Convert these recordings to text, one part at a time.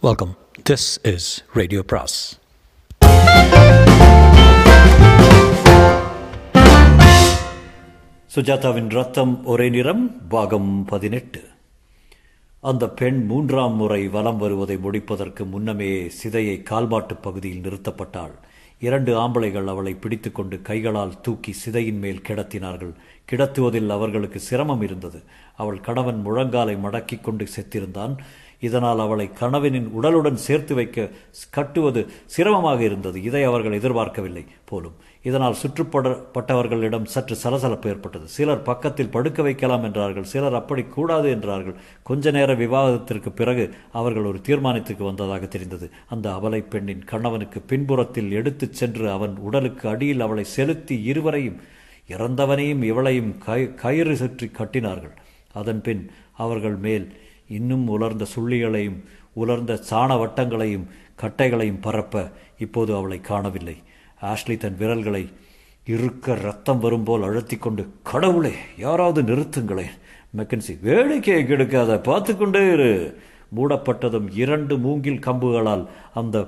Welcome this is radio பிராஸ் சுஜாதாவின் ரத்தம் ஒரே நிறம் பாகம் பதினெட்டு. அந்த பெண் மூன்றாம் முறை வலம் வருவதை முடிப்பதற்கு முன்னமே சிதையை கால்மாட்டு பகுதியில் நிறுத்தப்பட்டாள். இரண்டு ஆம்பளைகள் அவளை பிடித்துக்கொண்டு கைகளால் தூக்கி சிதையின் மேல் கிடத்தினார்கள். கிடத்துவதில் அவர்களுக்கு சிரமம் இருந்தது. அவள் கணவன் முழங்காலை மடக்கிக் கொண்டு செத்திருந்தான். இதனால் அவளை கணவனின் உடலுடன் சேர்த்து வைக்க கட்டுவது சிரமமாக இருந்தது. இதை அவர்கள் எதிர்பார்க்கவில்லை போலும். இதனால் சுற்றுப்படப்பட்டவர்களிடம் சற்று சலசலப்பு ஏற்பட்டது. சிலர் பக்கத்தில் படுக்க வைக்கலாம் என்றார்கள். சிலர் அப்படி கூடாது என்றார்கள். கொஞ்ச நேர விவாதத்திற்கு பிறகு அவர்கள் ஒரு தீர்மானத்துக்கு வந்ததாக தெரிந்தது. அந்த அவளை பெண்ணின் கணவனுக்கு பின்புறத்தில் எடுத்துச் சென்று அவன் உடலுக்கு அடியில் அவளை செலுத்தி இருவரையும் இறந்தவனையும் இவளையும் கை கயிறு சுற்றி கட்டினார்கள். அதன் பின் அவர்கள் மேல் இன்னும் உலர்ந்த சுள்ளிகளையும் உலர்ந்த சாண வட்டங்களையும் கட்டைகளையும் பரப்ப இப்போது அவளை காணவில்லை. ஆஷ்லி தன் விரல்களை இருக்க ரத்தம் வரும்போல் அழுத்திக் கொண்டு கடவுளே யாராவது நிறுத்துங்களேன் மெக்கன்சி வேடிக்கையை கெடுக்காத பார்த்து கொண்டே இரு. மூடப்பட்டதும் இரண்டு மூங்கில் கம்புகளால் அந்த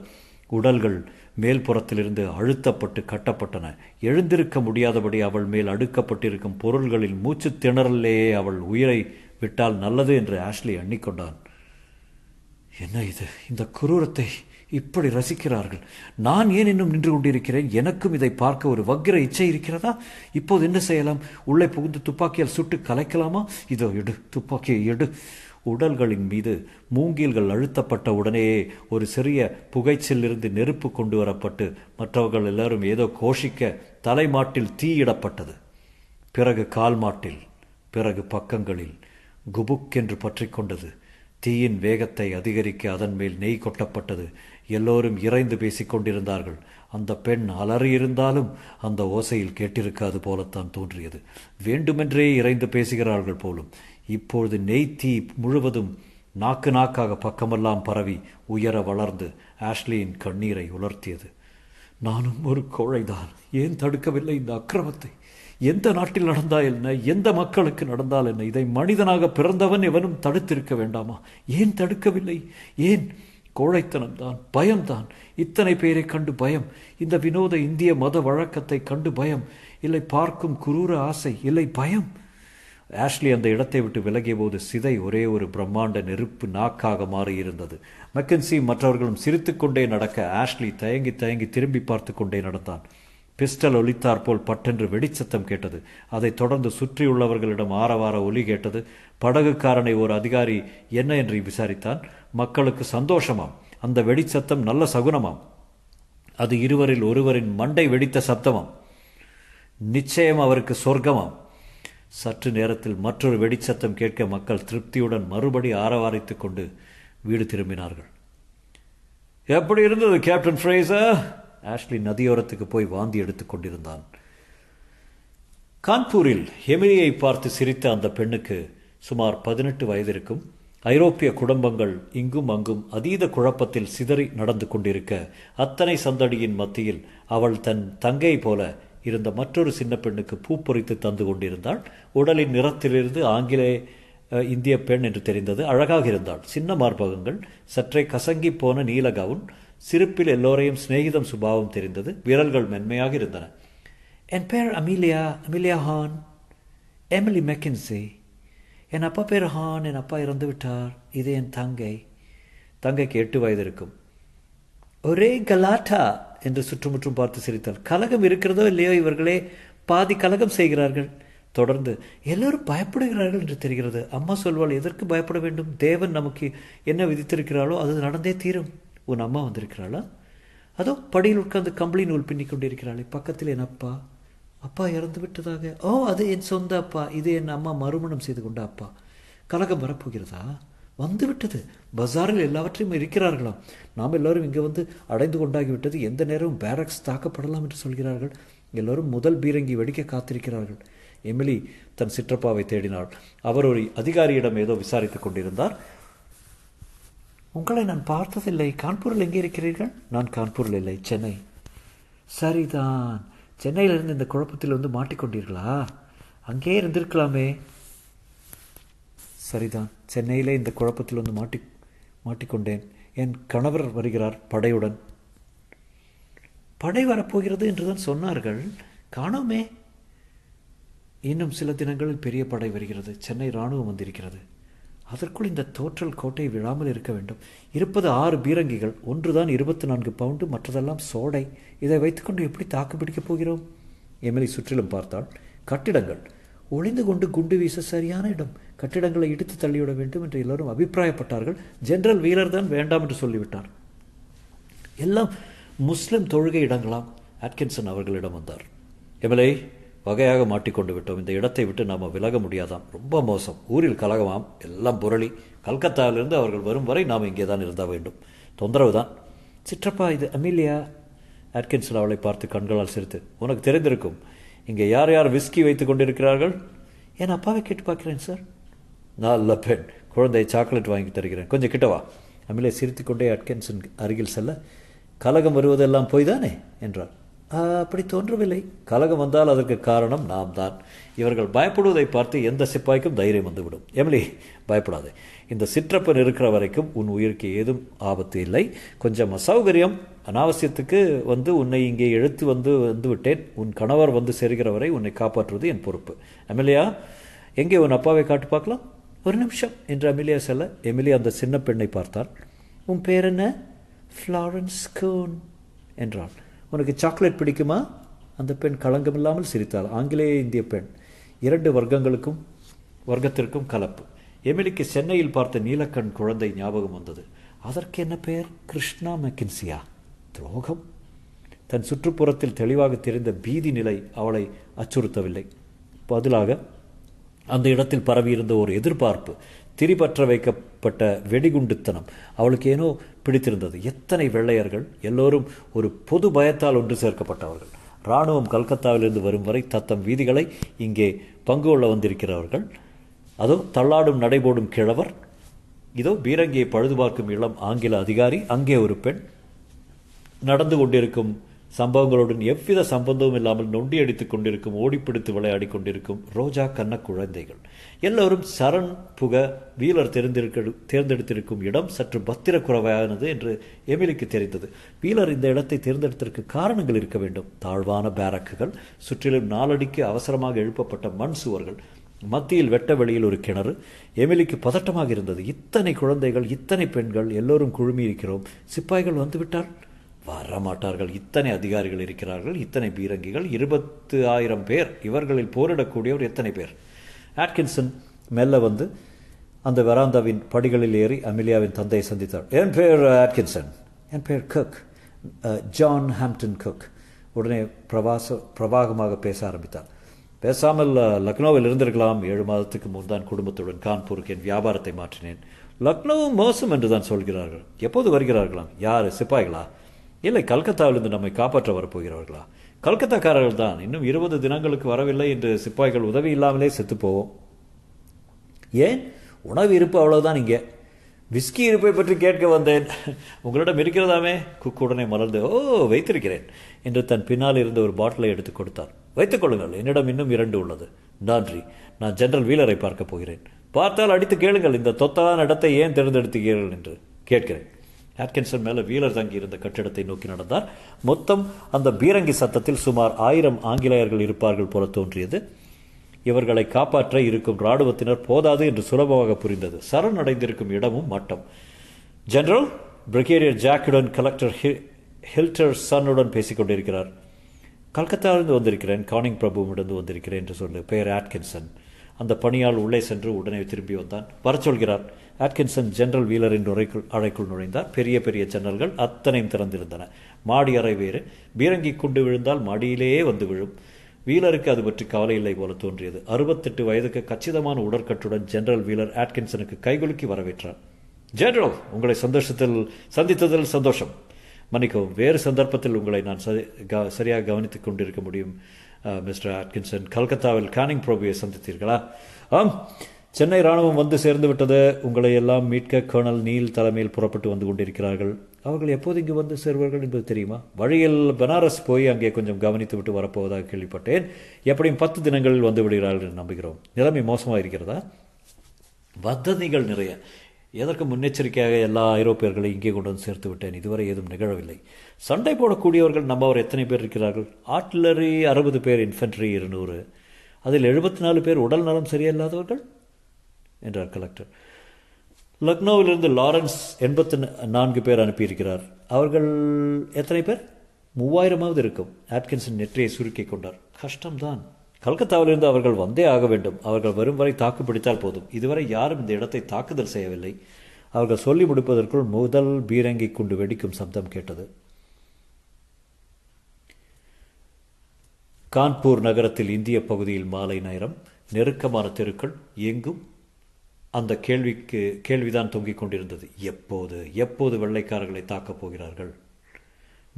உடல்கள் மேல்புறத்திலிருந்து அழுத்தப்பட்டு கட்டப்பட்டன. எழுந்திருக்க முடியாதபடி அவள் மேல் அடுக்கப்பட்டிருக்கும் பொருள்களில் மூச்சு திணறலேயே அவள் உயிரை விட்டால் நல்லது என்று ஆஷ்லி எண்ணிக்கொண்டான். என்ன இது? இந்த குரூரத்தை இப்படி ரசிக்கிறார்கள். நான் ஏன் இன்னும் நின்று கொண்டிருக்கிறேன்? எனக்கும் இதை பார்க்க ஒரு வக்கிர இச்சை இருக்கிறதா? இப்போது என்ன செய்யலாம்? உள்ளே புகுந்து துப்பாக்கியால் சுட்டு கலைக்கலாமா? இதோ எடு துப்பாக்கியை எடு. உடல்களின் மீது மூங்கில்கள் அழுத்தப்பட்ட உடனேயே ஒரு சிறிய புகைச்சிலிருந்து நெருப்பு கொண்டு வரப்பட்டு மற்றவர்கள் எல்லாரும் ஏதோ கோஷிக்க தலைமாட்டில் தீயிடப்பட்டது. பிறகு கால் மாட்டில் பிறகு பக்கங்களில் குபுக் என்று பற்றி கொண்டது தீயின் வேகத்தை அதிகரிக்க அதன் மேல் நெய் கொட்டப்பட்டது. எல்லோரும் இறைந்து பேசிக் கொண்டிருந்தார்கள் அந்த பெண் அலறியிருந்தாலும் அந்த ஓசையில் கேட்டிருக்காது போலத்தான் தோன்றியது. வேண்டுமென்றே இறைந்து பேசுகிறார்கள் போலும். இப்பொழுது நெய் தீ முழுவதும் நாக்கு நாக்காக பக்கமெல்லாம் பரவி உயர வளர்ந்து ஆஷ்லியின் கண்ணீரை உலர்த்தியது. நானும் ஒரு கோழைதான். ஏன் தடுக்கவில்லை இந்த அக்கிரமத்தை? எந்த நாட்டில் நடந்தால் என்ன எந்த மக்களுக்கு நடந்தால் என்ன இதை மனிதனாக பிறந்தவன் எவனும் தடுத்திருக்க வேண்டாமா? ஏன் தடுக்கவில்லை? ஏன்? கோழைத்தனம்தான் பயம்தான் இத்தனை பேரை கண்டு பயம். இந்த வினோத இந்திய மத வழக்கத்தை கண்டு பயம். இல்லை பார்க்கும் குரூர ஆசை இல்லை பயம். ஆஷ்லி அந்த இடத்தை விட்டு விலகிய போது சிதை ஒரே ஒரு பிரம்மாண்ட நெருப்பு நாக்காக மாறியிருந்தது. மெக்கன்சி மற்றவர்களும் சிரித்துக்கொண்டே நடக்க ஆஷ்லி தயங்கி தயங்கி திரும்பி பார்த்து கொண்டே நடந்தான். பிஸ்டல் ஒலித்தாற்போல் பட்டென்று வெடிச்சத்தம் கேட்டது. அதைத் தொடர்ந்து சுற்றியுள்ளவர்களிடம் ஆரவார ஒலி கேட்டது. படகுக்காரனை ஒரு அதிகாரி என்ன என்று விசாரித்தான். மக்களுக்கு சந்தோஷமாம். அந்த வெடிச்சத்தம் நல்ல சகுனமாம். அது இருவரில் ஒருவரின் மண்டை வெடித்த சத்தமாம். நிச்சயம் அவருக்கு சொர்க்கமாம். சற்று நேரத்தில் மற்றொரு வெடிச்சத்தம் கேட்க மக்கள் திருப்தியுடன் மறுபடி ஆரவாரித்துக் கொண்டு வீடு திரும்பினார்கள். எப்படி இருந்தது கேப்டன் ஃப்ரேசர்? ஆஷ்லி நதியோரத்துக்கு போய் வாந்தி எடுத்து கொண்டிருந்தான். கான்பூரில் எமிலியை பார்த்து சிரித்த அந்த பெண்ணுக்கு சுமார் பதினெட்டு வயது இருக்கும் ஐரோப்பிய குடும்பங்கள் இங்கும் அங்கும் அதீத குழப்பத்தில் சிதறி நடந்து கொண்டிருக்க அத்தனை சந்தடியின் மத்தியில் அவள் தன் தங்கை போல இருந்த மற்றொரு சின்ன பெண்ணுக்கு பூ பொறித்து தந்து கொண்டிருந்தாள். உடலின் நிறத்திலிருந்து ஆங்கிலே இந்திய பெண் என்று தெரிந்தது. அழகாக இருந்தாள். சின்ன மார்பகங்கள் சற்றே கசங்கி போன நீல கவுன் சிரிப்பில் எல்லோரையும் சிநேகிதம் சுபாவம் தெரிந்தது. விரல்கள் மென்மையாக இருந்தன. என் பேர் Amelia Amelia Han. Emily McKenzie. என் அப்பா பேர் ஹான் என் அப்பா இறந்து விட்டார். இது என் தங்கை. தங்கைக்கு எட்டு வயது இருக்கும் ஒரே கலாட்டா? என்று சுற்றுமுற்றும் பார்த்து சிரித்தாள். கலகம் இருக்கிறதோ இல்லையோ இவர்களே? பாதி கலகம் செய்கிறார்கள். தொடர்ந்து எல்லோரும் பயப்படுகிறார்கள் என்று தெரிகிறது. அம்மா சொல்வாள் எதற்கு பயப்பட வேண்டும்? தேவன் நமக்கு என்ன விதித்திருக்கிறாளோ அது நடந்தே தீரும். உன் அம்மா வந்திருக்கிறாளா? அதோ படியில் உட்கார்ந்து கம்பளி நூல் பின்னி கொண்டிருக்கிறாளே பக்கத்தில் என் அப்பா. அப்பா இறந்து விட்டதாக. ஓ அது என் சொந்த அப்பா. இது என் அம்மா மறுமணம் செய்து கொண்ட அப்பா. கலகம் வரப்போகிறதா? வந்து விட்டது. பஜாரில் எல்லாவற்றையும் இருக்கிறார்களாம். நாம் எல்லோரும் இங்கே வந்து அடைந்து கொண்டாகிவிட்டது. எந்த நேரமும் பேரக்ஸ் தாக்கப்படலாம் என்று சொல்கிறார்கள். எல்லோரும் முதல் பீரங்கி வெடிக்க காத்திருக்கிறார்கள். எமிலி தன் சிற்றப்பாவை தேடினாள். அவர் ஒரு அதிகாரியிடம் ஏதோ விசாரித்துக் கொண்டிருந்தார். உங்களை நான் பார்த்ததில்லை கான்பூரில் எங்கே இருக்கிறீர்கள்? நான் கான்பூரில் இல்லை. சென்னை. சரிதான். சென்னையிலிருந்து இந்த குழப்பத்தில் வந்து மாட்டிக்கொண்டீர்களா? அங்கே இருந்திருக்கலாமே. சரிதான். சென்னையிலே இந்த குழப்பத்தில் வந்து மாட்டி மாட்டிக்கொண்டேன். என் கணவர் வருகிறார் படையுடன். படை வரப்போகிறது என்றுதான் சொன்னார்கள். காணோமே. இன்னும் சில தினங்களில் பெரிய படை வருகிறது. சென்னை இராணுவம் வந்திருக்கிறது. அதற்குள் இந்த தோற்றல் கோட்டை விழாமல் இருக்க வேண்டும். இருப்பது ஆறு பீரங்கிகள் ஒன்றுதான் இருபத்தி நான்கு பவுண்டு மற்றதெல்லாம் சோடை. இதை வைத்துக்கொண்டு எப்படி தாக்கு பிடிக்கப் போகிறோம்? எமிலி சுற்றிலும் பார்த்தாள். கட்டிடங்கள். ஒளிந்து கொண்டு குண்டு வீச சரியான இடம். கட்டிடங்களை இடித்து தள்ளிவிட வேண்டும் என்று எல்லோரும் அபிப்பிராயப்பட்டார்கள். ஜெனரல் வீலர் தான் வேண்டாம் என்று சொல்லிவிட்டார். எல்லாம் முஸ்லிம் தொழுகை இடங்களாம். அட்கின்சன் அவர்களிடம் வந்தார். எமலை வகையாக மாட்டிக்கொண்டு விட்டோம். இந்த இடத்தை விட்டு நாம் விலக முடியாதாம். ரொம்ப மோசம். ஊரில் கலகமாம். எல்லாம் புரளி. கல்கத்தாவிலிருந்து அவர்கள் வரும் வரை நாம் இங்கே தான் இருந்த வேண்டும். தொந்தரவு தான் சிற்றப்பா இது அமிலியா ஆட்கின்சன் அவளை பார்த்து கண்களால் சிரித்து உனக்கு தெரிந்திருக்கும். இங்கே யார் யார் விஸ்கி வைத்துக் கொண்டிருக்கிறார்கள்? என் அப்பாவை கேட்டு பார்க்கிறேன் சார். நல்ல பெண். குழந்தை சாக்லேட் வாங்கி தருகிறேன். கொஞ்சம் கிட்டவா அமிலே சிரித்துக்கொண்டே அட்கின்சன் அருகில் செல்ல கலகம் வருவதெல்லாம் பொய் தானே என்றார் அப்படி தோன்றவில்லை. கலகம் வந்தால் அதற்கு காரணம் நாம் தான் இவர்கள் பயப்படுவதை பார்த்து எந்த சிப்பாய்க்கும் தைரியம் வந்துவிடும். எமிலி பயப்படாதே. இந்த சிற்றப்பன் இருக்கிற வரைக்கும் உன் உயிருக்கு ஏதும் ஆபத்து இல்லை. கொஞ்சம் அசௌகரியம். அனாவசியத்துக்கு வந்து உன்னை இங்கே எழுத்து வந்து வந்துவிட்டேன். உன் கணவர் வந்து சேர்கிற வரை உன்னை காப்பாற்றுவது என் பொறுப்பு. எமிலியா எங்கே உன் அப்பாவை காட்டு பார்க்கலாம்? ஒரு நிமிஷம். என்று அமிலியா செல்ல எமிலியா அந்த சின்ன பெண்ணை பார்த்தாள். உன் பேர் என்ன? ஃப்ளாரன்ஸ் கூன் என்றாள். உனக்கு சாக்லேட் பிடிக்குமா? அந்த பெண் களங்கமில்லாமல் சிரித்தாள். ஆங்கிலேய இந்திய பெண். இரண்டு வர்க்கங்களுக்கும் வர்க்கத்திற்கும் கலப்பு. எமிலிக்கு சென்னையில் பார்த்த நீலக்கண் குழந்தை ஞாபகம் வந்தது. அதற்கு என்ன பெயர் கிருஷ்ணா மெக்கின்சியா. துரோகம். தன் சுற்றுப்புறத்தில் தெளிவாக தெரிந்த பீதி நிலை அவளை அச்சுறுத்தவில்லை. பதிலாக அந்த இடத்தில் பரவியிருந்த ஒரு எதிர்பார்ப்பு. திரிபற்ற வைக்கப்பட்ட வெடிகுண்டுத்தனம். அவளுக்கு ஏனோ பிடித்திருந்தது. எத்தனை வெள்ளையர்கள் எல்லோரும் ஒரு பொது பயத்தால் ஒன்று சேர்க்கப்பட்டவர்கள். இராணுவம் கல்கத்தாவிலிருந்து வரும் வரை தத்தம் வீதிகளை இங்கே பங்கு கொள்ள வந்திருக்கிறவர்கள். அதோ தள்ளாடும் நடைபோடும் கிழவர். இதோ பீரங்கியை பழுது பார்க்கும் இளம் ஆங்கில அதிகாரி. அங்கே ஒரு பெண் நடந்து கொண்டிருக்கும் சம்பவங்களுடன் எவ்வித சம்பந்தமும் இல்லாமல் நொண்டி அடித்துக் கொண்டிருக்கும் ஓடிப்பிடித்து விளையாடி கொண்டிருக்கும் ரோஜா கண்ண குழந்தைகள். எல்லோரும் சரண் புக வீலர் தேர்ந்தெடுக்க தேர்ந்தெடுத்திருக்கும் இடம் சற்று பத்திர குறைவானது என்று எமிலிக்கு தெரிந்தது. வீலர் இந்த இடத்தை தேர்ந்தெடுத்திருக்க காரணங்கள் இருக்க வேண்டும். தாழ்வான பேரக்குகள் சுற்றிலும் நாலடிக்கு அவசரமாக எழுப்பப்பட்ட மண் சுவர்கள் மத்தியில் வெட்ட வெளியில் ஒரு கிணறு. எமிலிக்கு பதட்டமாக இருந்தது. இத்தனை குழந்தைகள் இத்தனை பெண்கள் எல்லோரும் குழுமி இருக்கிறோம் சிப்பாய்கள் வந்துவிட்டார் வரமாட்டார்கள். இத்தனை அதிகாரிகள் இருக்கிறார்கள். இத்தனை பீரங்கிகள். இருபத்து ஆயிரம் பேர். இவர்களில் போரிடக்கூடியவர் எத்தனை பேர்? ஆட்கின்சன் மெல்ல வந்து அந்த வெராந்தாவின் படிகளில் ஏறி அமிலியாவின் தந்தையை சந்தித்தார். என் பெயர் ஆட்கின்சன். என் பெயர் குக் ஜான் ஹாம்டன் குக் உடனே பிரவாச பிரவாகமாக பேச ஆரம்பித்தார். பேசாமல் லக்னோவில் இருந்திருக்கலாம். ஏழு மாதத்துக்கு முன்தான் குடும்பத்துடன் கான்பூருக்கு என் வியாபாரத்தை மாற்றினேன். லக்னோ மோசம் என்று தான் சொல்கிறார்கள். எப்போது வருகிறார்களாம்? யார்? சிப்பாய்களா? இல்லை கல்கத்தாவிலிருந்து நம்மை காப்பாற்ற வரப்போகிறவர்களா? கல்கத்தாக்காரர்கள் தான் இன்னும் இருபது தினங்களுக்கு வரவில்லை என்று சிப்பாய்கள் உதவி இல்லாமலே செத்துப்போவோம். ஏன்? உணவு இருப்பு அவ்வளவுதான் இங்கே. விஸ்கி இருப்பை பற்றி கேட்க வந்தேன். உங்களிடம் இருக்கிறதாமே? குக் உடனே மலர்ந்து ஓ வைத்திருக்கிறேன் என்று தன் பின்னால் இருந்த ஒரு பாட்டிலை எடுத்துக் கொடுத்தார். வைத்துக் கொள்ளுங்கள் என்னிடம் இன்னும் இரண்டு உள்ளது. நன்றி. நான் ஜெனரல் வீலரை பார்க்க போகிறேன். பார்த்தால் அடித்து கேளுங்கள் இந்த தொத்தலான இடத்தை ஏன் தேர்ந்தெடுத்துகிறீர்கள் என்று கேட்கிறேன். ஆட்கின்சன் மேலே வீலர் தங்கியிருந்த கட்டிடத்தை நோக்கி நடந்தார். மொத்தம் அந்த பீரங்கி சத்தத்தில் சுமார் ஆயிரம் ஆங்கிலேயர்கள் இருப்பார்கள் போல தோன்றியது. இவர்களை காப்பாற்ற இருக்கும் இராணுவத்தினர் போதாது என்று சுலபமாக புரிந்தது. சரணடைந்திருக்கும் இடமும் மட்டம். ஜெனரல் பிரிகேடியர் ஜாக்குடன் கலெக்டர் ஹில்டர் சன்னுடன் பேசிக் கொண்டிருக்கிறார் கல்கத்தாவிலிருந்து வந்திருக்கிறேன். கானிங் பிரபுவிடந்து வந்திருக்கிறேன் என்று சொல்லு. பெயர் ஆட்கின்சன் அந்த பணியால் உள்ளே சென்று உடனே திரும்பி வந்தான். வர சொல்கிறார் ஆட்கின்சன் ஜெனரல் வீலரின் உரைக்குள் அறைக்குள் நுழைந்தார். பெரிய பெரிய ஜன்னல்கள் அத்தனையும் திறந்திருந்தன. மாடி அறை வேறு. பீரங்கி குண்டு விழுந்தால் மாடியிலேயே வந்து விழும். வீலருக்கு அது பற்றி கவலை இல்லை போல தோன்றியது. அறுபத்தெட்டு வயதுக்கு கச்சிதமான உடற்கட்டுடன் ஜெனரல் வீலர் ஆட்கின்சனுக்கு கைகுலுக்கி வரவேற்றார். ஜெனரல் உங்களை சந்தோஷத்தில் சந்தித்ததில் சந்தோஷம். மன்னிக்கவும் வேறு சந்தர்ப்பத்தில் உங்களை நான் சரியாக கவனித்துக் கொண்டிருக்க முடியும். மிஸ்டர் ஆட்கின்சன் கல்கத்தாவில் கானிங் ப்ரோபியை சந்தித்தீர்களா ஆம் சென்னை ராணுவம் வந்து சேர்ந்து விட்டது உங்களை எல்லாம் மீட்க கர்னல் நீல் தலைமையில் புறப்பட்டு வந்து கொண்டிருக்கிறார்கள் அவர்கள் எப்போது இங்கு வந்து சேர்வார்கள் என்பது தெரியுமா வழியில் பனாரஸ் போய் அங்கே கொஞ்சம் கவனித்து விட்டு வரப்போவதாக கேள்விப்பட்டேன் எப்படியும் பத்து தினங்களில் வந்து விடுகிறார்கள் என்று நம்புகிறோம் நிலைமை மோசமாக இருக்கிறதா வதந்திகள் நிறைய எதற்கு முன்னெச்சரிக்கையாக எல்லா ஐரோப்பியர்களையும் இங்கே கொண்டு வந்து சேர்த்து விட்டேன்? இதுவரை ஏதும் நிகழவில்லை. சண்டை போடக்கூடியவர்கள் நம்மவர் எத்தனை பேர் இருக்கிறார்கள்? ஆர்ட்லரி அறுபது பேர் இன்ஃபென்ட்ரி இருநூறு. அதில் எழுபத்தி நாலு பேர் உடல் நலம் சரியில்லாதவர்கள்? என்றார் கலெக்டர் லக்னோவிலிருந்து லாரன்ஸ் எண்பத்து நான்கு பேர் அனுப்பியிருக்கிறார். அவர்கள் எத்தனை பேர்? மூவாயிரமாவது இருக்கும். ஆட்கின்சன் நெற்றியை சுருக்கிக் கொண்டார். கஷ்டம்தான். கல்கத்தாவிலிருந்து அவர்கள் வந்தே ஆக வேண்டும். அவர்கள் வரும் வரை தாக்கு பிடித்தால் போதும். இதுவரை யாரும் இந்த இடத்தை தாக்குதல் செய்யவில்லை. அவர்கள் சொல்லி முடிப்பதற்குள் முதல் பீரங்கி குண்டு வெடிக்கும் சப்தம் கேட்டது. கான்பூர் நகரத்தில் இந்திய பகுதியில் மாலை நேரம். நெருக்கமான தெருக்கள் எங்கும்? அந்த கேள்விக்கு கேள்விதான் தொங்கிக் கொண்டிருந்தது. எப்போது எப்போது வெள்ளைக்காரர்களை தாக்கப் போகிறார்கள்?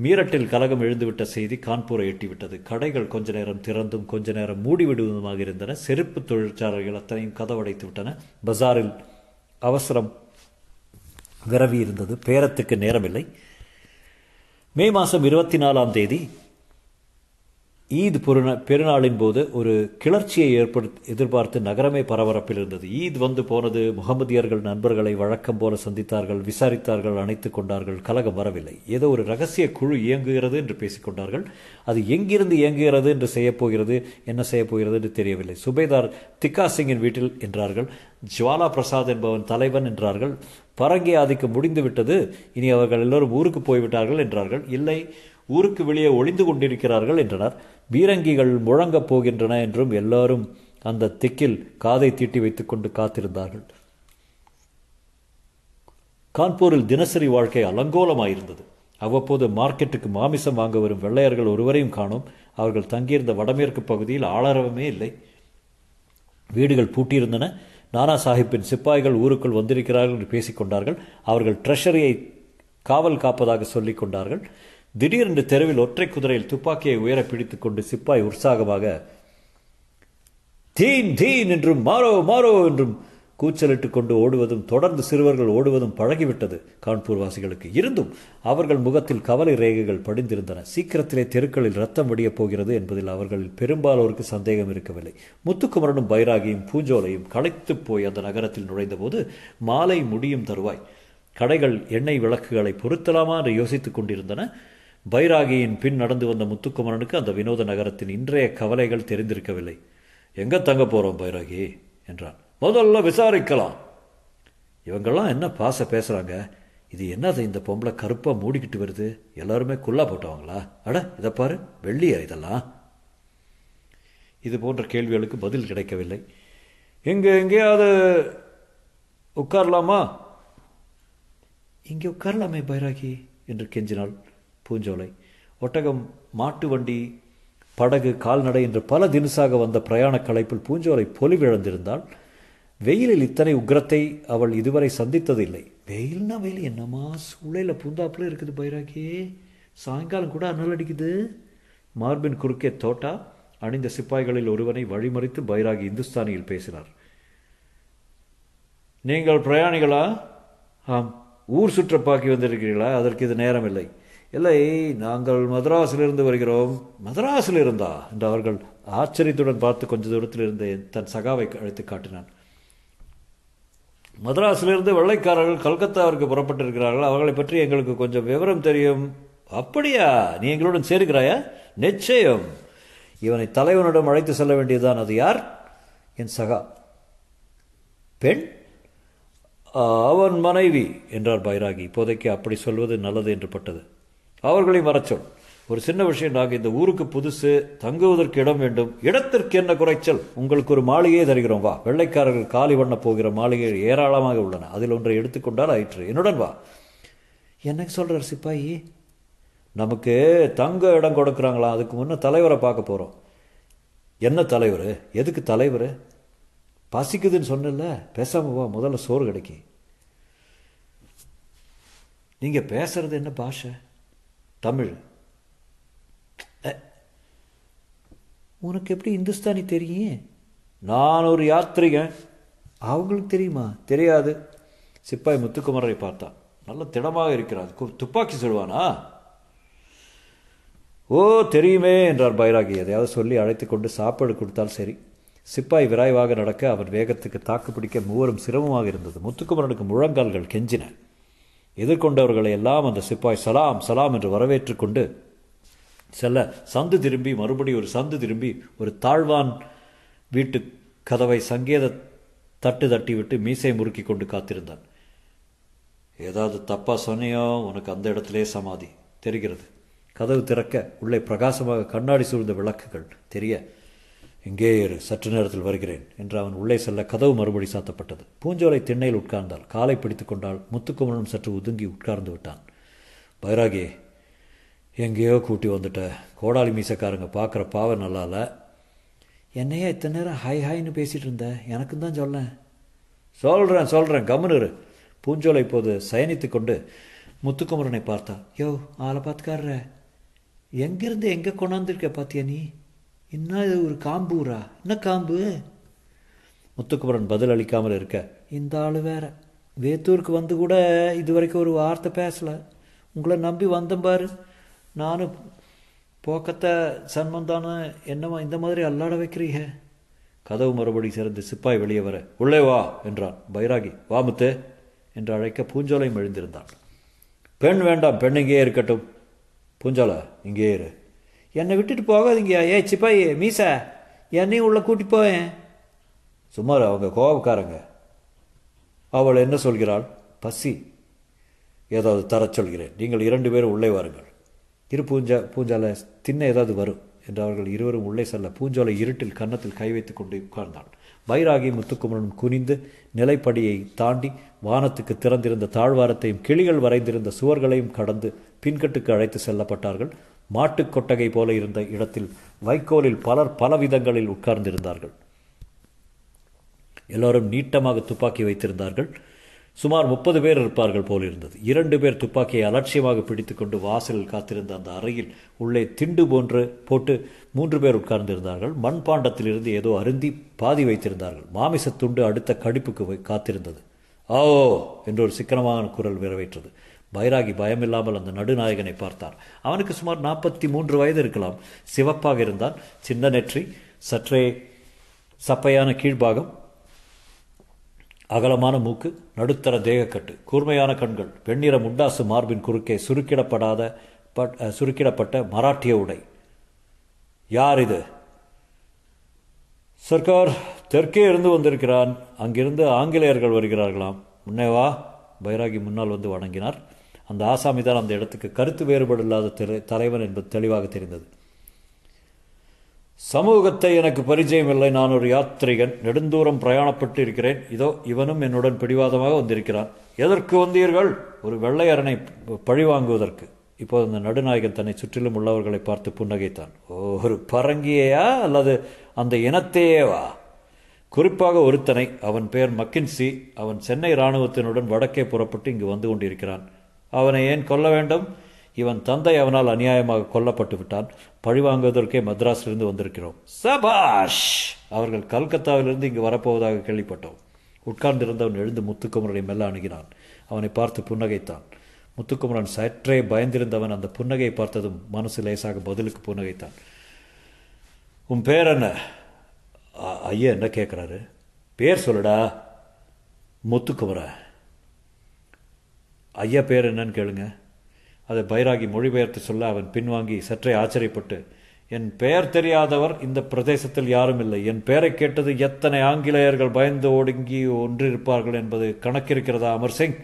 மீரட்டில் கலகம் எழுந்துவிட்ட செய்தி கான்பூரை எட்டிவிட்டது. கடைகள் கொஞ்ச நேரம் திறந்தும் கொஞ்ச நேரம் மூடிவிடுவதுமாக இருந்தன. செருப்பு தொழிற்சாலைகள் அத்தனையும் கதவடைத்து விட்டன. பஜாரில் அவசரம் விரவி இருந்தது பேரத்துக்கு நேரமில்லை. மே மாதம் இருபத்தி நாலாம் தேதி ஈத் பெருநா பெருநாளின் போது ஒரு கிளர்ச்சியை ஏற்படுத்தி எதிர்பார்த்து நகரமே பரபரப்பில் இருந்தது. ஈத் வந்து போனது முகமதியர்கள் நண்பர்களை வழக்கம் போல சந்தித்தார்கள் விசாரித்தார்கள் அணைத்துக் கொண்டார்கள் கலகம் வரவில்லை. ஏதோ ஒரு ரகசிய குழு இயங்குகிறது என்று பேசிக்கொண்டார்கள் அது எங்கிருந்து இயங்குகிறது என்று செய்யப்போகிறது என்ன செய்யப்போகிறது என்று தெரியவில்லை. சுபேதார் திக்கா சிங்கின் வீட்டில் என்றார்கள் ஜுவாலா பிரசாத் என்பவன் தலைவன் என்றார்கள். பரங்கி முடிந்து முடிந்துவிட்டது. இனி அவர்கள் எல்லோரும் ஊருக்கு போய்விட்டார்கள் என்றார்கள். இல்லை ஊருக்கு வெளியே ஒளிந்து கொண்டிருக்கிறார்கள் என்றனர். பீரங்கிகள் முழங்கப் போகின்றன என்றும் எல்லாரும் அந்த திக்கில் காதை தீட்டி வைத்துக்கொண்டு காத்திருந்தார்கள். கான்பூரில் தினசரி வாழ்க்கை அலங்கோலமாயிருந்தது. அவ்வப்போது மார்க்கெட்டுக்கு மாமிசம் வாங்க வரும் வெள்ளையர்கள் ஒருவரையும் காணோம். அவர்கள் தங்கியிருந்த வடமேற்கு பகுதியில் ஆளரவமே இல்லை. வீடுகள் பூட்டியிருந்தன. நானா சாஹிப்பின் சிப்பாய்கள் ஊருக்குள் வந்திருக்கிறார்கள் என்று பேசிக்கொண்டார்கள் அவர்கள் ட்ரெஷரியை காவல் காப்பதாக சொல்லிக் கொண்டார்கள். திடீரென்று தெருவில் ஒற்றை குதிரையில் துப்பாக்கியை உயர பிடித்துக் கொண்டு சிப்பாய் உற்சாகமாக தீன் தீன் என்றும் மாறோ மாறோ என்றும் கூச்சலிட்டுக் கொண்டு ஓடுவதும் தொடர்ந்து சிறுவர்கள் ஓடுவதும் பழகிவிட்டது கான்பூர் வாசிகளுக்கு இருந்தும் அவர்கள் முகத்தில் கவலை ரேகைகள் படிந்திருந்தன. சீக்கிரத்திலே தெருக்களில் ரத்தம் வடியப் போகிறது என்பதில் அவர்களில் பெரும்பாலோருக்கு சந்தேகம் இருக்கவில்லை. முத்துக்குமரனும் பைராகியும் பூஞ்சோலையும் களைத்துப் போய் அந்த நகரத்தில் நுழைந்தபோது மாலை முடியும் தருவாய். கடைகள் எண்ணெய் விளக்குகளை பொருத்தலாமா? என்று யோசித்துக் கொண்டிருந்தன. பைராகியின் பின் நடந்து வந்த முத்துக்குமரனுக்கு அந்த வினோத நகரத்தின் இன்றைய கவலைகள் தெரிந்திருக்கவில்லை. எங்க தங்க போறோம் பைராகி என்றான். முதல்ல விசாரிக்கலாம். இவங்கெல்லாம் என்ன பாச பேசுறாங்க? இது என்னது இந்த பொம்பளை கருப்பாக மூடிக்கிட்டு வருது? எல்லாருமே குல்லா போட்டவங்களா? அட இதை பாரு வெள்ளியா இதெல்லாம்? இது போன்ற கேள்விகளுக்கு பதில் கிடைக்கவில்லை. எங்கே எங்கேயாவது உட்காரலாமா? இங்கே உட்காரலாமே பைராகி என்று கெஞ்சினாள். பூஞ்சோலை. ஒட்டகம் மாட்டு வண்டி படகு கால்நடை என்று பல தினசாக வந்த பிரயாண களைப்பில் பூஞ்சோலை பொலிவிழந்திருந்தாள் வெயிலில் இத்தனை உக்ரத்தை அவள் இதுவரை சந்தித்ததில்லை. வெயில்னா வெயில் என்னம்மா சூளையில் பூந்தாப்புல இருக்குது பைராகி சாயங்காலம் கூட அனல் அடிக்குது. மார்பின் குறுக்கே தோட்டா அணிந்த சிப்பாய்களில் ஒருவனை வழிமறித்து பைராகி இந்துஸ்தானியில் பேசினார். நீங்கள் பிரயாணிகளா? ஆம். ஊர் சுற்றப்பாக்கி வந்திருக்கிறீர்களா? அதற்கு இது நேரம் இல்லை நாங்கள் மதராஸிலிருந்து வருகிறோம். மதராஸில் இருந்தா என்று அவர்கள் ஆச்சரியத்துடன் பார்த்து கொஞ்ச தூரத்தில் இருந்த தன் சகாவை அழைத்து காட்டினான். மதராஸிலிருந்து வெள்ளைக்காரர்கள் கல்கத்தாவிற்கு புறப்பட்டிருக்கிறார்கள். அவர்களை பற்றி எங்களுக்கு கொஞ்சம் விவரம் தெரியும். அப்படியா? நீ எங்களுடன் சேர்கிறாயா? நிச்சயம். இவனை தலைவனிடம் அழைத்து செல்ல வேண்டியதுதான். அது யார்? என் சகா. பெண்? அவன் மனைவி என்றார் பைராகி. இப்போதைக்கு அப்படி சொல்வது நல்லது என்று பட்டது. அவர்களை வரச்சொல் ஒரு சின்ன விஷயம் நாங்கள் இந்த ஊருக்கு புதுசு தங்குவதற்கு இடம் வேண்டும். இடத்திற்கு என்ன குறைச்சல்? உங்களுக்கு ஒரு மாளிகையை தருகிறோம். வா. வெள்ளைக்காரர்கள் காலி பண்ண போகிற மாளிகைகள் ஏராளமாக உள்ளன. அதில் ஒன்றை எடுத்துக்கொண்டால் ஆயிற்று. என்னுடன் வா. என்னக்கு சொல்கிறார் சிப்பாயி? நமக்கு தங்க இடம் கொடுக்குறாங்களா? அதுக்கு முன்னே தலைவரை பார்க்க போகிறோம் என்ன தலைவர்? எதுக்கு தலைவர்? பசிக்குதுன்னு சொன்னல பேசாமல் வா. முதல்ல சோறு கிடைக்கி. நீங்கள் பேசுறது என்ன பாஷை? தமிழ். உனக்கு எப்படி இந்துஸ்தானி தெரியும்? நான் ஒரு யாத்திரிகன் அவங்களுக்கு தெரியுமா? தெரியாது. சிப்பாய் முத்துக்குமரரை பார்த்தா. நல்ல திடமாக இருக்கிறார் துப்பாக்கி சொல்வானா ஓ தெரியுமே என்றார் பைராகி. எதையாவது சொல்லி அழைத்து கொண்டு சாப்பாடு கொடுத்தால் சரி. சிப்பாய் விரைவாக நடக்க அவன் வேகத்துக்கு தாக்கு பிடிக்க மூவரும் சிரமமாக இருந்தது. முத்துக்குமரனுக்கு முழங்கால்கள் கெஞ்சின. எதிர்கொண்டவர்களை எல்லாம் அந்த சிப்பாய் சலாம் சலாம் என்று வரவேற்று கொண்டு செல்ல சந்து திரும்பி மறுபடி ஒரு சந்து திரும்பி ஒரு தாழ்வான் வீட்டு கதவை சங்கேத தட்டு தட்டி விட்டு மீசை முறுக்கி கொண்டு காத்திருந்தான். ஏதாவது தப்பாக சொன்னையோ உனக்கு அந்த இடத்திலே சமாதி. தெரிகிறது. கதவு திறக்க உள்ளே பிரகாசமாக கண்ணாடி சூழ்ந்த விளக்குகள் தெரிய இங்கே இரு சற்று நேரத்தில் வருகிறேன் என்று அவன் உள்ளே செல்ல கதவு மறுபடி சாத்தப்பட்டது. பூஞ்சோலை திண்ணையில் உட்கார்ந்தாள். காலை பிடித்து கொண்டால் முத்துக்குமரனும் சற்று ஒதுங்கி உட்கார்ந்து விட்டான். பைராகி எங்கேயோ கூட்டி வந்துட்ட. கோடாலி மீசக்காரங்க பார்க்குற பாவை நல்லால. என்னையா இத்தனை நேரம் ஹாய் ஹாய்னு பேசிகிட்டு இருந்த? எனக்கும் தான் சொல்லேன் சொல்கிறேன் சொல்கிறேன் கம்முனு பூஞ்சோலை இப்போது சயனித்து கொண்டு முத்துக்குமரனை பார்த்தா யோ ஆளை பார்த்துக்காடுற எங்கேருந்து எங்கே கொண்டாந்துருக்க பார்த்தியா நீ? என்ன இது ஒரு காம்பூரா? என்ன காம்பு? முத்துக்குமரன் பதில் அளிக்காமல் இருக்க இந்த ஆள் வேற. வேத்தூருக்கு வந்து கூட இது வரைக்கும் ஒரு வார்த்தை பேசலை. உங்களை நம்பி வந்தேன் பாரு. நானும் போக்கத்தை சன்மந்தானு என்னவா இந்த மாதிரி அல்லாட வைக்கிறீங்க. கதவு மறுபடி சிறந்து சிப்பாய் வெளியே வர உள்ளே வா என்றான். பைராகி வா முத்து என்று அழைக்க பூஞ்சோலையும் எழுந்திருந்தான் பெண் வேண்டாம் பெண் இங்கேயே இருக்கட்டும். பூஞ்சோலை இங்கேயே இரு. என்னை விட்டுட்டு போகாதீங்க ஏ சிப்பாய் மீசா என்னையும் உள்ள கூட்டி போவேன் சுமார் அவங்க கோபக்காரங்க அவள் என்ன சொல்கிறாள்? பசி. ஏதாவது தரச் சொல்கிறேன். நீங்கள் இரண்டு பேரும் உள்ளே வாருங்கள். இரு பூஞ்சா பூஞ்சால தின்ன ஏதாவது வரும் என்று அவர்கள் இருவரும் உள்ளே செல்ல பூஞ்சோலை இருட்டில் கன்னத்தில் கை வைத்துக் கொண்டு உட்கார்ந்தாள் பைராகி முத்துக்குமரன் குனிந்து நிலைப்படியை தாண்டி வானத்துக்கு திறந்திருந்த தாழ்வாரத்தையும் கிளிகள் வரைந்திருந்த சுவர்களையும் கடந்து பின்கட்டுக்கு அழைத்து செல்லப்பட்டார்கள். மாட்டுக் கொட்டகை போல இருந்த இடத்தில் வைக்கோலில் பலர் பல விதங்களில் உட்கார்ந்திருந்தார்கள். எல்லோரும் நீட்டமாக துப்பாக்கி வைத்திருந்தார்கள். சுமார் முப்பது பேர் இருப்பார்கள் போல் இருந்தது. இரண்டு பேர் துப்பாக்கியை அலட்சியமாக பிடித்துக்கொண்டு வாசலில் காத்திருந்த அந்த அறையில் உள்ளே திண்டு போன்று போட்டு மூன்று பேர் உட்கார்ந்திருந்தார்கள். மண்பாண்டத்திலிருந்து ஏதோ அருந்தி பாதி வைத்திருந்தார்கள். மாமிசத் துண்டு அடுத்த கடிப்புக்கு வை- காத்திருந்தது. ஆவோ ஓ என்று ஒரு சிக்கனமான குரல் வரவேற்றது. பைராகி பயமில்லாமல் அந்த நடுநாயகனை பார்த்தார் அவனுக்கு சுமார் நாற்பத்தி மூன்று வயது இருக்கலாம். சிவப்பாக இருந்தான். சின்ன நெற்றி சற்றே சப்பையான கீழ்பாகம் அகலமான மூக்கு நடுத்தர தேகக்கட்டு கூர்மையான கண்கள் வெண்ணிற முண்டாசு மார்பின் குறுக்கே சுருக்கிடப்படாத பட்- சுருக்கிடப்பட்ட மராட்டிய உடை. யார் இது? சர்க்கார் தெற்கே இருந்து வந்திருக்கிறான். அங்கிருந்து ஆங்கிலேயர்கள் வருகிறார்களாம். முன்னே வா. பைராகி முன்னால் வந்து வணங்கினார். அந்த ஆசாமி தான் அந்த இடத்துக்கு கருத்து வேறுபாடு இல்லாத தலைவன் என்பது தெளிவாக தெரிந்தது. சமூகத்தை எனக்கு பரிச்சயம் இல்லை. நான் ஒரு யாத்திரிகன் நெடுந்தூரம் பிரயாணப்பட்டு இருக்கிறேன். இதோ இவனும் என்னுடன் பிடிவாதமாக வந்திருக்கிறான். எதற்கு வந்தீர்கள்? ஒரு வெள்ளையரனை பழிவாங்குவதற்கு இப்போது அந்த நடுநாயகன் தன்னை சுற்றிலும் உள்ளவர்களை பார்த்து புன்னகைத்தான். ஒரு பரங்கியையா? அல்லது அந்த இனத்தையேவா? குறிப்பாக ஒருத்தனை. அவன் பெயர் மக்கின்சி. அவன் சென்னை இராணுவத்தினுடன் வடக்கே புறப்பட்டு இங்கு வந்து கொண்டிருக்கிறான். அவனை ஏன் கொல்ல வேண்டும்? இவன் தந்தை அவனால் அநியாயமாக கொல்லப்பட்டு விட்டான். பழிவாங்குவதற்கே மദ്രാஸிலிருந்து வந்திருக்கிறோம். சபாஷ்! அவர்கள் கல்கத்தாவிலிருந்து இங்கு வரப்போவதாக கேள்விப்பட்டோம். உட்கார்ந்திருந்தவன் எழுந்து முத்துக்குமரனை மெல்ல அணுகினான். அவனை பார்த்து புன்னகைத்தான். முத்துக்குமரன் சற்றே பயந்திருந்தவன் அந்த புன்னகையை பார்த்ததும் மனசு லேசாக பதிலுக்கு புன்னகைத்தான். உன் பேர் என்ன? ஐயா என்ன கேட்குறாரு? பேர் சொல்லுடா. முத்துக்குமரன். ஐயா பேர் என்னன்னு கேளுங்க. அதை பைராகி மொழிபெயர்த்து சொல்ல அவன் பின்வாங்கி சற்றே ஆச்சரியப்பட்டு என் பெயர் தெரியாதவர் இந்த பிரதேசத்தில் யாரும் இல்லை என் பெயரை கேட்டது எத்தனை ஆங்கிலேயர்கள் பயந்து ஒடுங்கி ஒன்றிருப்பார்கள் என்பது கணக்கிருக்கிறதா அமர்சிங்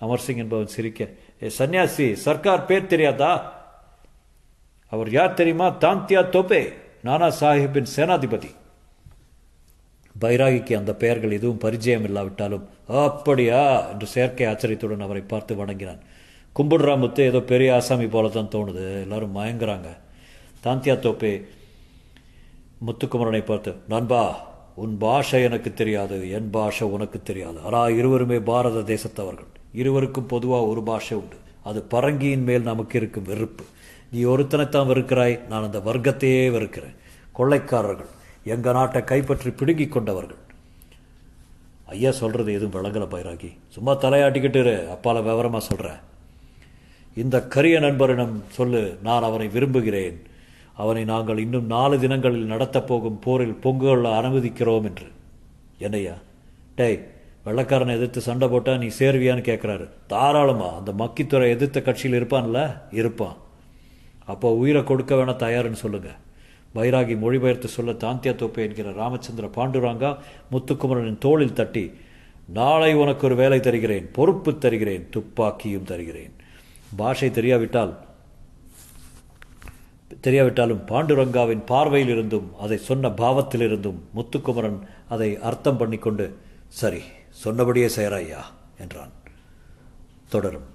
அமர்சிங் என்பவன் சிரிக்க ஏ சன்னியாசி சர்க்கார் பேர் தெரியாதா? அவர் யார் தெரியுமா? தாந்தியா தோப்பே நானா சாஹிப்பின் சேனாதிபதி. பைராகிக்கு அந்த பெயர்கள் எதுவும் பரிச்சயம் இல்லாவிட்டாலும் அப்படியா? என்று செயற்கை ஆச்சரியத்துடன் அவரை பார்த்து வணங்கினான். கும்பிடுறா முத்து ஏதோ பெரிய ஆசாமி போல தான் தோணுது. எல்லாரும் மயங்குறாங்க. தாந்தியா தோப்பே முத்துக்குமரனை பார்த்து நண்பா உன் பாஷை எனக்கு தெரியாது என் பாஷை உனக்கு தெரியாது. ஆனால் இருவருமே பாரத தேசத்தவர்கள். இருவருக்கும் பொதுவாக ஒரு பாஷை உண்டு. அது பரங்கியின் மேல் நமக்கு இருக்கும் வெறுப்பு. நீ ஒருத்தனைத்தான் வெறுக்கிறாய் நான் அந்த வர்க்கத்தையே வெறுக்கிறேன். கொள்ளைக்காரர்கள். எங்கள் நாட்டை கைப்பற்றி பிடுங்கி கொண்டவர்கள். ஐயா சொல்கிறது எதுவும் விளங்கலை பைராகி. சும்மா தலையாட்டிக்கிட்டு அப்பால விவரமாக சொல்கிறேன் இந்த கரிய நண்பரிடம் சொல்லு நான் அவனை விரும்புகிறேன். அவனை நாங்கள் இன்னும் நாலு தினங்களில் நடத்தப் போகும் போரில் பொங்கு கொள்ள அனுமதிக்கிறோம் என்று. என்னையா டேய் வெள்ளக்காரனை எதிர்த்து சண்டை போட்டால் நீ சேர்வியான்னு கேட்குறாரு தாராளமா அந்த மக்கித்துறை எதிர்த்த கட்சியில் இருப்பான்ல? இருப்பான். அப்போ உயிரை கொடுக்க வேணா தயாருன்னு சொல்லுங்கள் பைராகி மொழிபெயர்த்து சொல்ல தாந்தியா தோப்பு என்கிற ராமச்சந்திர பாண்டுராங்கா முத்துக்குமரனின் தோளில் தட்டி நாளை உனக்கு ஒரு வேலை தருகிறேன் பொறுப்பு தருகிறேன் துப்பாக்கியும் தருகிறேன். பாஷை தெரியாவிட்டால் தெரியாவிட்டாலும் பாண்டுரங்காவின் பார்வையில் இருந்தும் அதை சொன்ன பாவத்தில் இருந்தும் முத்துக்குமரன் அதை அர்த்தம் பண்ணிக்கொண்டு சரி சொன்னபடியே செய்கிறாய்யா என்றான். தொடரும்.